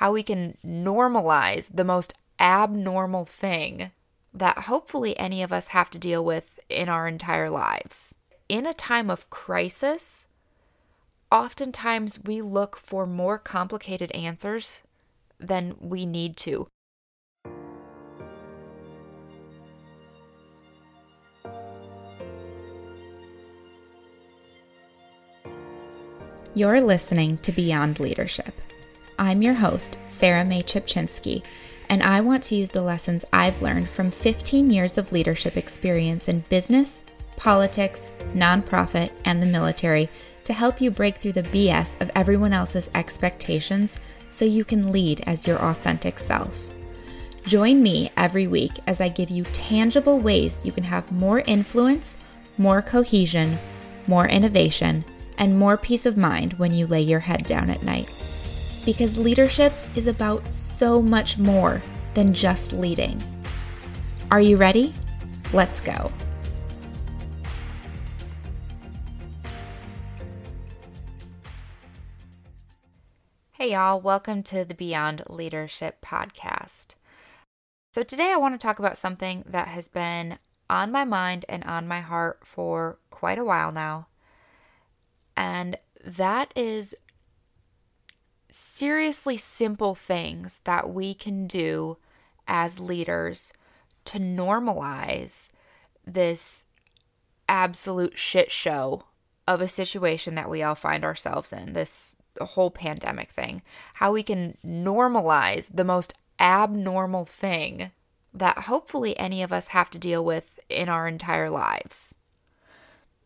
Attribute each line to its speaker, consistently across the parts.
Speaker 1: how we can normalize the most abnormal thing that hopefully any of us have to deal with in our entire lives. In a time of crisis, oftentimes we look for more complicated answers than we need to.
Speaker 2: You're listening to Beyond Leadership. I'm your host, Sarah Mae Chipchinsky, and I want to use the lessons I've learned from 15 years of leadership experience in business, politics, nonprofit, and the military to help you break through the BS of everyone else's expectations so you can lead as your authentic self. Join me every week as I give you tangible ways you can have more influence, more cohesion, more innovation, and more peace of mind when you lay your head down at night. Because leadership is about so much more than just leading. Are you ready? Let's go.
Speaker 1: Hey, y'all, welcome to the Beyond Leadership podcast. So, today I want to talk about something that has been on my mind and on my heart for quite a while now, and that is seriously simple things that we can do as leaders to normalize this absolute shit show of a situation that we all find ourselves in this whole pandemic thing. How we can normalize the most abnormal thing that hopefully any of us have to deal with in our entire lives.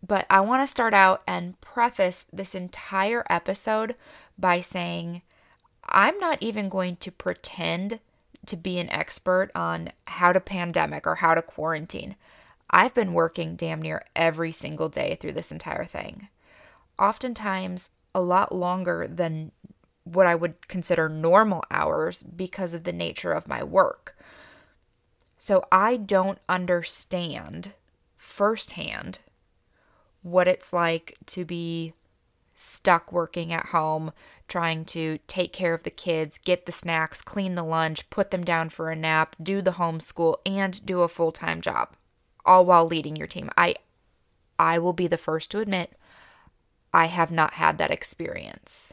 Speaker 1: But I want to start out and preface this entire episode by saying I'm not even going to pretend to be an expert on how to pandemic or how to quarantine. I've been working damn near every single day through this entire thing. Oftentimes, a lot longer than what I would consider normal hours because of the nature of my work. So I don't understand firsthand what it's like to be stuck working at home, trying to take care of the kids, get the snacks, clean the lunch, put them down for a nap, do the homeschool, and do a full time job, all while leading your team. I I will be the first to admit I have not had that experience.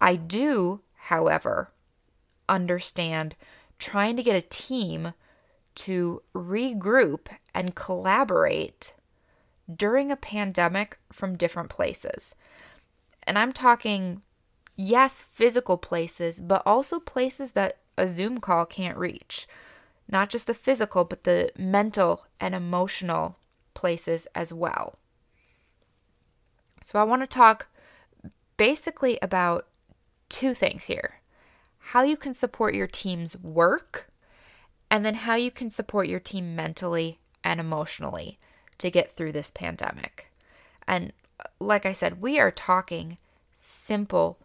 Speaker 1: I do, however, understand trying to get a team to regroup and collaborate during a pandemic from different places. And I'm talking, yes, physical places, but also places that a Zoom call can't reach. Not just the physical, but the mental and emotional places as well. So I want to talk basically about two things here how you can support your team's work, and then how you can support your team mentally and emotionally to get through this pandemic. And uh, like I said, we are talking simple,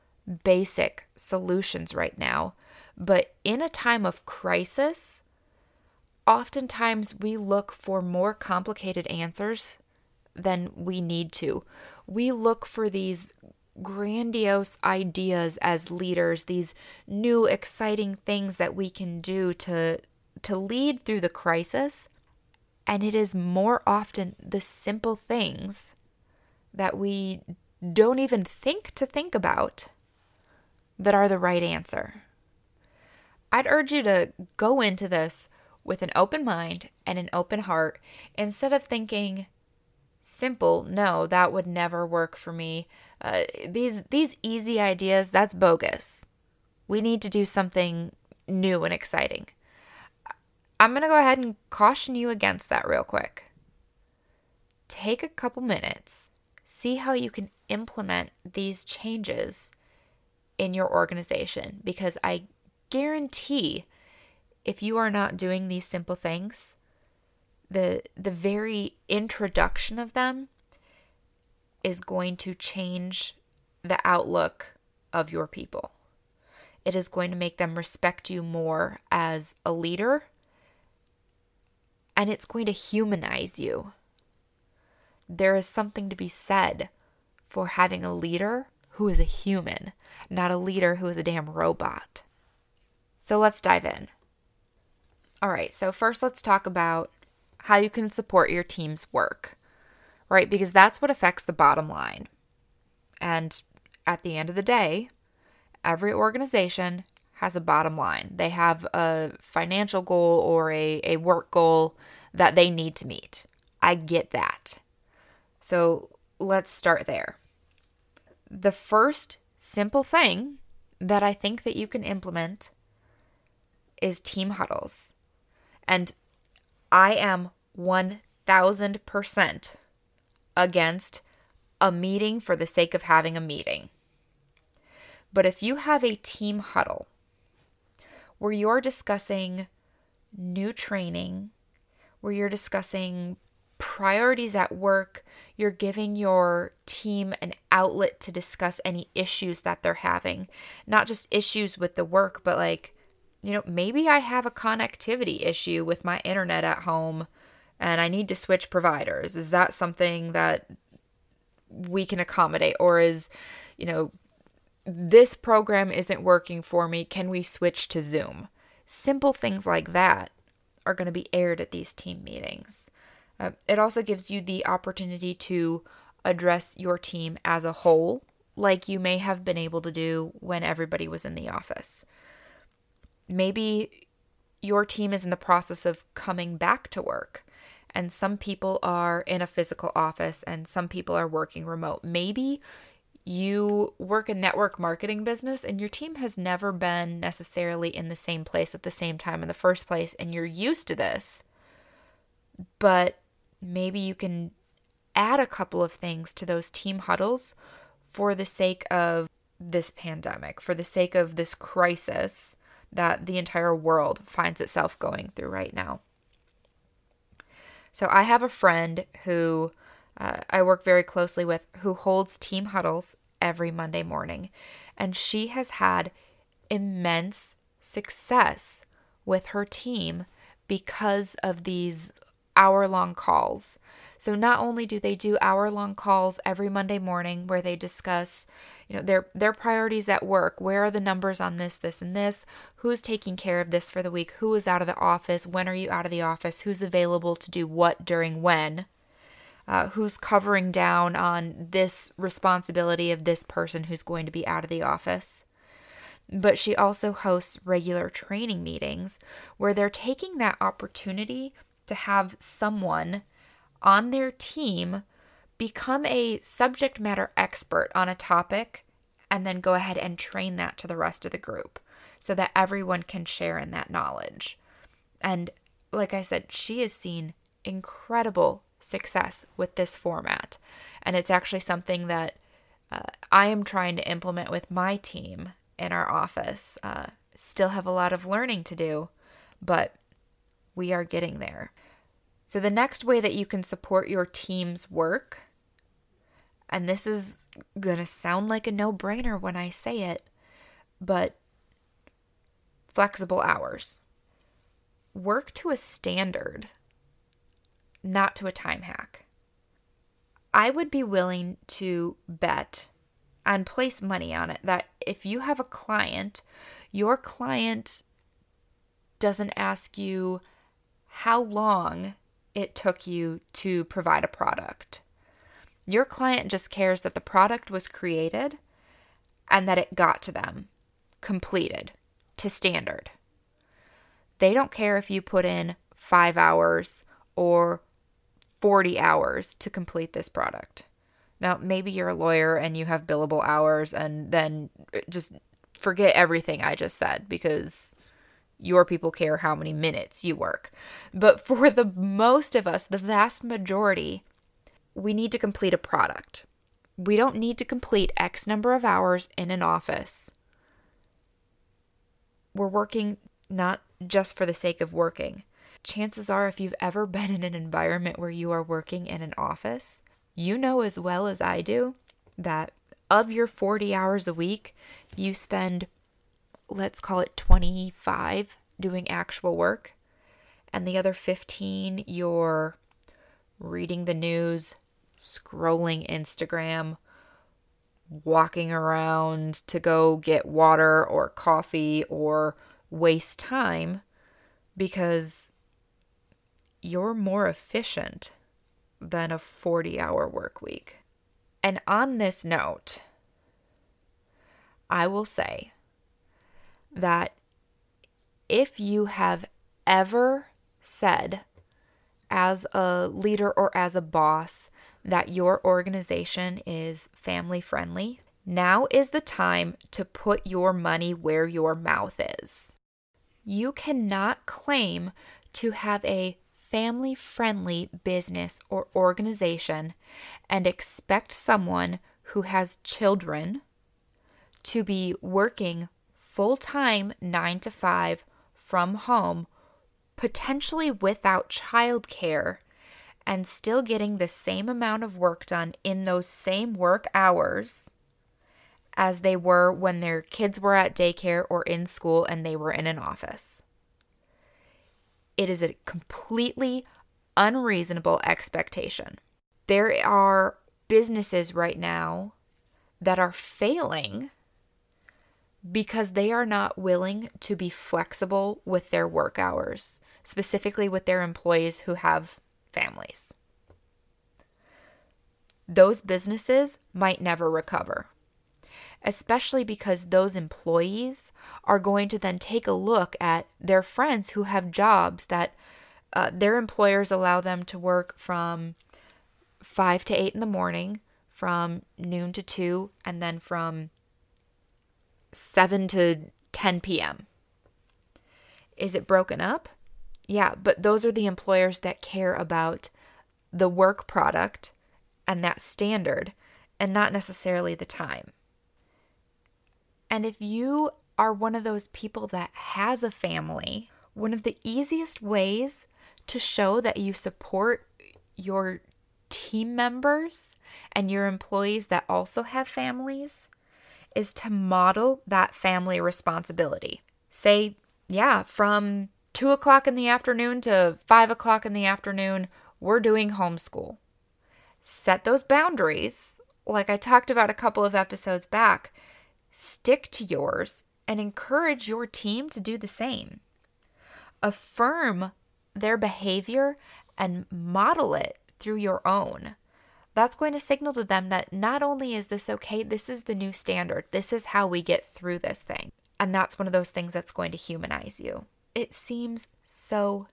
Speaker 1: basic solutions right now. But in a time of crisis, oftentimes we look for more complicated answers than we need to. We look for these grandiose ideas as leaders, these new exciting things that we can do to to lead through the crisis. And it is more often the simple things that we don't even think to think about that are the right answer. I'd urge you to go into this with an open mind and an open heart instead of thinking, simple, no, that would never work for me. Uh, these these easy ideas, that's bogus. We need to do something new and exciting. I'm going to go ahead and caution you against that real quick. Take a couple minutes, see how you can implement these changes in your organization because I guarantee if you are not doing these simple things, the the very introduction of them is going to change the outlook of your people. It is going to make them respect you more as a leader and it's going to humanize you. There is something to be said for having a leader who is a human, not a leader who is a damn robot. So let's dive in. All right, so first let's talk about how you can support your team's work, right? Because that's what affects the bottom line. And at the end of the day, every organization has a bottom line. They have a financial goal or a, a work goal that they need to meet. I get that. So let's start there. The first simple thing that I think that you can implement is team huddles. And I am 1000% against a meeting for the sake of having a meeting. But if you have a team huddle where you're discussing new training, where you're discussing priorities at work, you're giving your team an outlet to discuss any issues that they're having, not just issues with the work, but like, you know, maybe I have a connectivity issue with my internet at home and I need to switch providers. Is that something that we can accommodate? Or is, you know, this program isn't working for me. Can we switch to Zoom? Simple things like that are going to be aired at these team meetings. Uh, it also gives you the opportunity to address your team as a whole, like you may have been able to do when everybody was in the office. Maybe your team is in the process of coming back to work, and some people are in a physical office and some people are working remote. Maybe you work a network marketing business and your team has never been necessarily in the same place at the same time in the first place, and you're used to this. But maybe you can add a couple of things to those team huddles for the sake of this pandemic, for the sake of this crisis that the entire world finds itself going through right now. So, I have a friend who uh, I work very closely with who holds team huddles every Monday morning, and she has had immense success with her team because of these hour long calls. So not only do they do hour long calls every Monday morning where they discuss, you know, their their priorities at work, where are the numbers on this, this and this, who's taking care of this for the week, who is out of the office, when are you out of the office, who's available to do what during when. Uh, who's covering down on this responsibility of this person who's going to be out of the office? But she also hosts regular training meetings where they're taking that opportunity to have someone on their team become a subject matter expert on a topic and then go ahead and train that to the rest of the group so that everyone can share in that knowledge. And like I said, she has seen incredible success with this format. And it's actually something that uh, I am trying to implement with my team in our office. Uh, still have a lot of learning to do, but we are getting there. So, the next way that you can support your team's work, and this is going to sound like a no brainer when I say it, but flexible hours. Work to a standard, not to a time hack. I would be willing to bet and place money on it that if you have a client, your client doesn't ask you how long it took you to provide a product. Your client just cares that the product was created and that it got to them, completed to standard. They don't care if you put in five hours or 40 hours to complete this product. Now, maybe you're a lawyer and you have billable hours, and then just forget everything I just said because your people care how many minutes you work. But for the most of us, the vast majority, we need to complete a product. We don't need to complete X number of hours in an office. We're working not just for the sake of working. Chances are, if you've ever been in an environment where you are working in an office, you know as well as I do that of your 40 hours a week, you spend let's call it 25 doing actual work, and the other 15 you're reading the news, scrolling Instagram, walking around to go get water or coffee or waste time because you're more efficient than a 40 hour work week. And on this note, I will say that if you have ever said, as a leader or as a boss, that your organization is family friendly, now is the time to put your money where your mouth is. You cannot claim to have a family friendly business or organization and expect someone who has children to be working full time, nine to five from home, potentially without childcare, and still getting the same amount of work done in those same work hours as they were when their kids were at daycare or in school and they were in an office. It is a completely unreasonable expectation. There are businesses right now that are failing because they are not willing to be flexible with their work hours, specifically with their employees who have families. Those businesses might never recover, especially because those employees are going to then take a look at their friends who have jobs that uh, their employers allow them to work from 5 to 8 in the morning, from noon to 2, and then from 7 to 10 p.m. Is it broken up? Yeah, but those are the employers that care about the work product and that standard and not necessarily the time. And if you are one of those people that has a family, one of the easiest ways to show that you support your team members and your employees that also have families is to model that family responsibility. Say, yeah, from two o'clock in the afternoon to five o'clock in the afternoon, we're doing homeschool. Set those boundaries, like I talked about a couple of episodes back. Stick to yours and encourage your team to do the same. Affirm their behavior and model it through your own that's going to signal to them that not only is this okay, this is the new standard. This is how we get through this thing. And that's one of those things that's going to humanize you. It seems so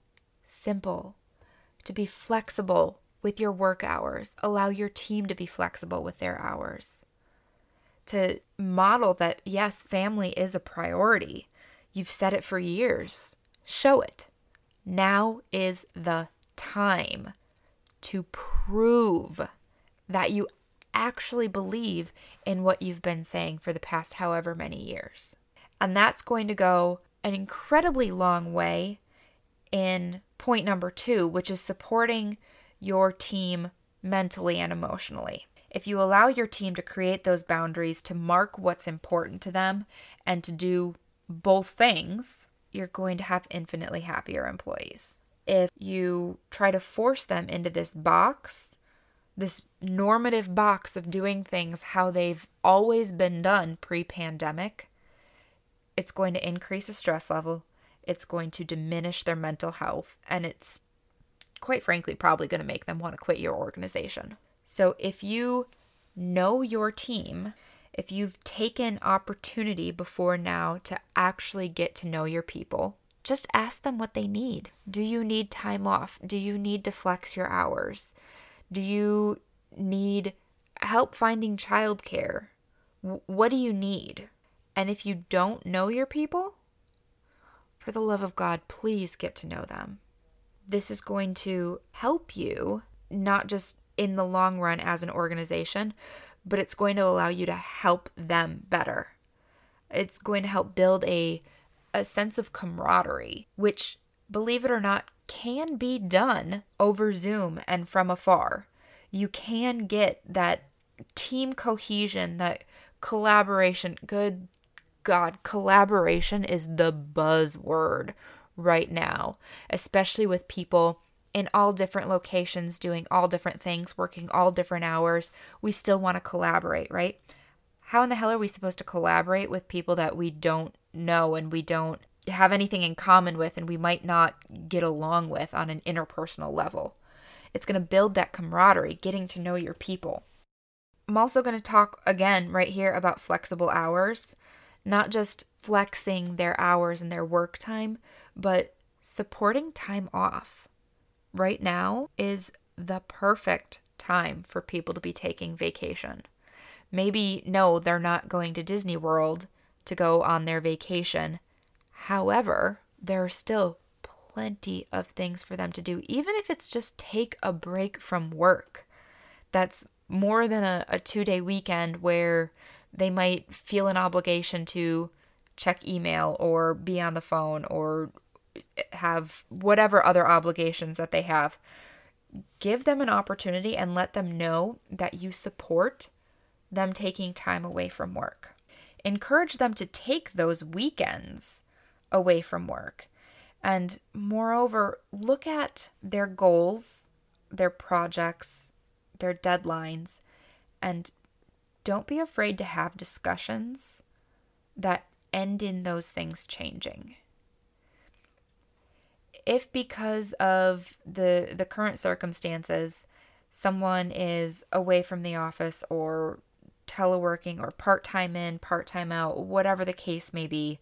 Speaker 1: simple to be flexible with your work hours, allow your team to be flexible with their hours, to model that, yes, family is a priority. You've said it for years. Show it. Now is the time to prove that you actually believe in what you've been saying for the past however many years. And that's going to go an incredibly long way in point number two, which is supporting your team mentally and emotionally. If you allow your team to create those boundaries, to mark what's important to them, and to do both things, you're going to have infinitely happier employees. If you try to force them into this box this normative box of doing things how they've always been done pre pandemic, it's going to increase the stress level. It's going to diminish their mental health. And it's quite frankly probably going to make them want to quit your organization. So if you know your team, if you've taken opportunity before now to actually get to know your people, just ask them what they need. Do you need time off? Do you need to flex your hours? Do you need help finding childcare? What do you need? And if you don't know your people, for the love of God, please get to know them. This is going to help you, not just in the long run as an organization, but it's going to allow you to help them better. It's going to help build a, a sense of camaraderie, which, believe it or not, can be done over Zoom and from afar. You can get that team cohesion, that collaboration. Good God, collaboration is the buzzword right now, especially with people in all different locations doing all different things, working all different hours. We still want to collaborate, right? how in the hell are we supposed to collaborate with people that we don't know and we don't have anything in common with and we might not get along with on an interpersonal level? It's going to build that camaraderie, getting to know your people. I'm also going to talk again right here about flexible hours, not just flexing their hours and their work time, but supporting time off. Right now is the perfect time for people to be taking vacation. Maybe, no, they're not going to Disney World to go on their vacation. However, there are still plenty of things for them to do, even if it's just take a break from work. That's more than a, a two day weekend where they might feel an obligation to check email or be on the phone or have whatever other obligations that they have. Give them an opportunity and let them know that you support them taking time away from work. Encourage them to take those weekends away from work. And moreover, look at their goals, their projects, their deadlines, and don't be afraid to have discussions that end in those things changing. If because of the the current circumstances someone is away from the office or teleworking or part-time in, part-time out, whatever the case may be,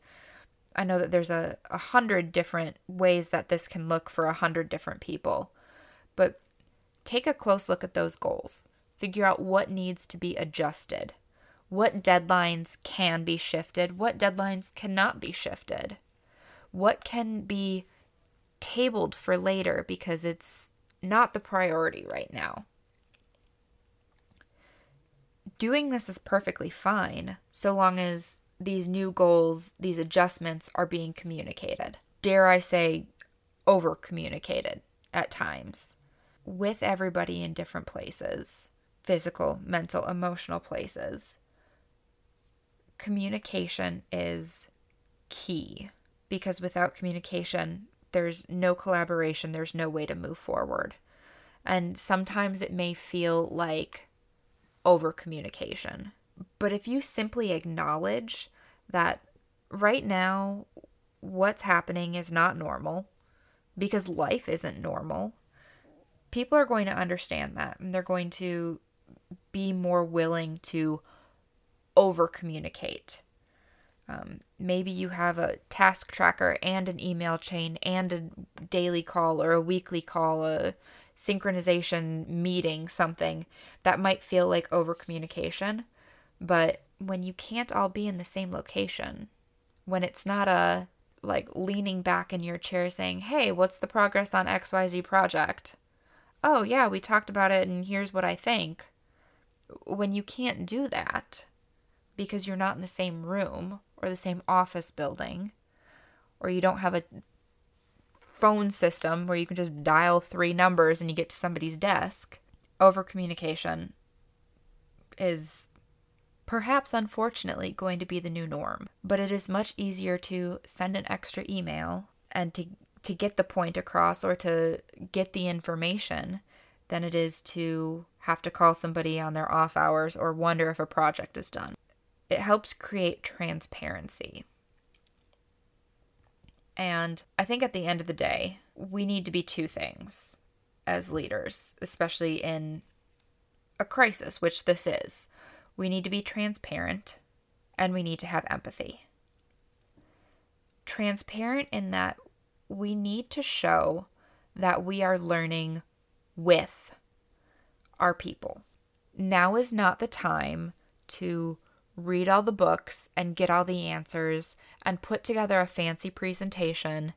Speaker 1: I know that there's a, a hundred different ways that this can look for a hundred different people. But take a close look at those goals. Figure out what needs to be adjusted. What deadlines can be shifted? What deadlines cannot be shifted? What can be tabled for later because it's not the priority right now? Doing this is perfectly fine so long as these new goals, these adjustments are being communicated. Dare I say, over communicated at times with everybody in different places physical, mental, emotional places. Communication is key because without communication, there's no collaboration, there's no way to move forward. And sometimes it may feel like over communication. But if you simply acknowledge that right now, what's happening is not normal because life isn't normal, people are going to understand that and they're going to be more willing to over communicate. Um, maybe you have a task tracker and an email chain and a daily call or a weekly call, a synchronization meeting, something that might feel like over communication. But when you can't all be in the same location, when it's not a like leaning back in your chair saying, Hey, what's the progress on XYZ project? Oh, yeah, we talked about it and here's what I think. When you can't do that because you're not in the same room or the same office building, or you don't have a phone system where you can just dial three numbers and you get to somebody's desk, over communication is perhaps unfortunately going to be the new norm. But it is much easier to send an extra email and to to get the point across or to get the information than it is to have to call somebody on their off hours or wonder if a project is done. It helps create transparency. And I think at the end of the day, we need to be two things as leaders, especially in a crisis, which this is. We need to be transparent and we need to have empathy. Transparent in that we need to show that we are learning with our people. Now is not the time to read all the books and get all the answers and put together a fancy presentation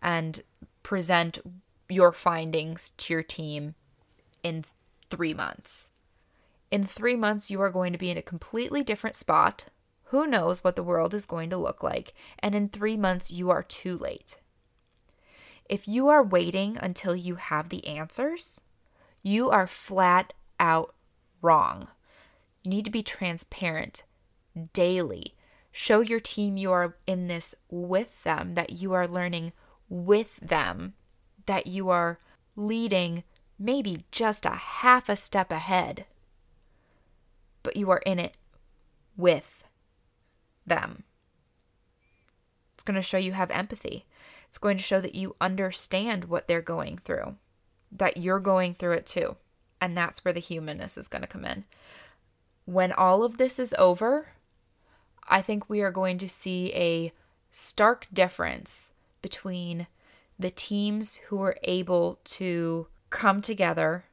Speaker 1: and present your findings to your team in three months. In three months, you are going to be in a completely different spot. Who knows what the world is going to look like? And in three months, you are too late. If you are waiting until you have the answers, you are flat out wrong. You need to be transparent daily. Show your team you are in this with them, that you are learning with them, that you are leading maybe just a half a step ahead but you are in it with them. It's going to show you have empathy. It's going to show that you understand what they're going through, that you're going through it too. And that's where the humanness is going to come in. When all of this is over, I think we are going to see a stark difference between the teams who were able to come together,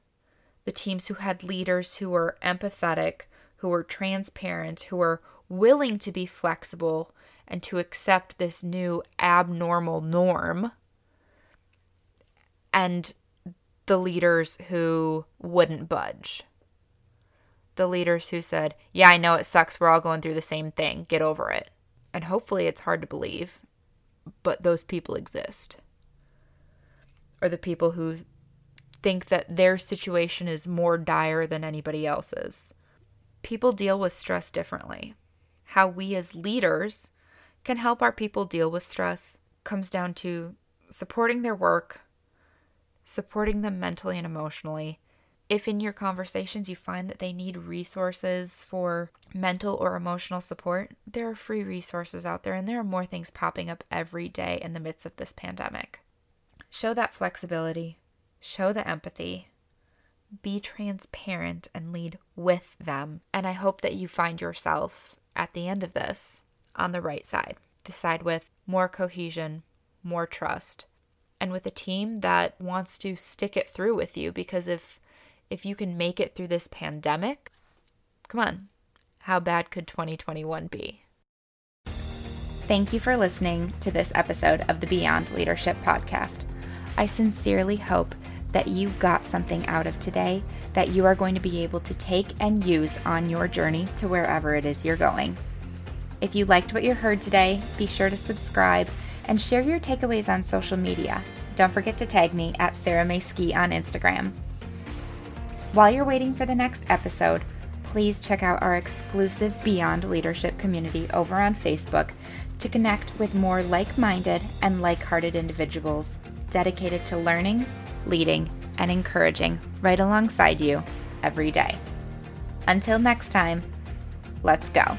Speaker 1: the teams who had leaders who were empathetic, who were transparent, who were willing to be flexible and to accept this new abnormal norm, and the leaders who wouldn't budge. The leaders who said, Yeah, I know it sucks. We're all going through the same thing. Get over it. And hopefully it's hard to believe, but those people exist. Or the people who think that their situation is more dire than anybody else's. People deal with stress differently. How we as leaders can help our people deal with stress comes down to supporting their work, supporting them mentally and emotionally. If in your conversations you find that they need resources for mental or emotional support, there are free resources out there and there are more things popping up every day in the midst of this pandemic. Show that flexibility, show the empathy, be transparent and lead with them. And I hope that you find yourself at the end of this on the right side, the side with more cohesion, more trust, and with a team that wants to stick it through with you because if if you can make it through this pandemic, come on. How bad could 2021 be?
Speaker 2: Thank you for listening to this episode of the Beyond Leadership podcast. I sincerely hope that you got something out of today that you are going to be able to take and use on your journey to wherever it is you're going. If you liked what you heard today, be sure to subscribe and share your takeaways on social media. Don't forget to tag me at Sarah Mae Ski on Instagram. While you're waiting for the next episode, please check out our exclusive Beyond Leadership community over on Facebook to connect with more like minded and like hearted individuals dedicated to learning, leading, and encouraging right alongside you every day. Until next time, let's go.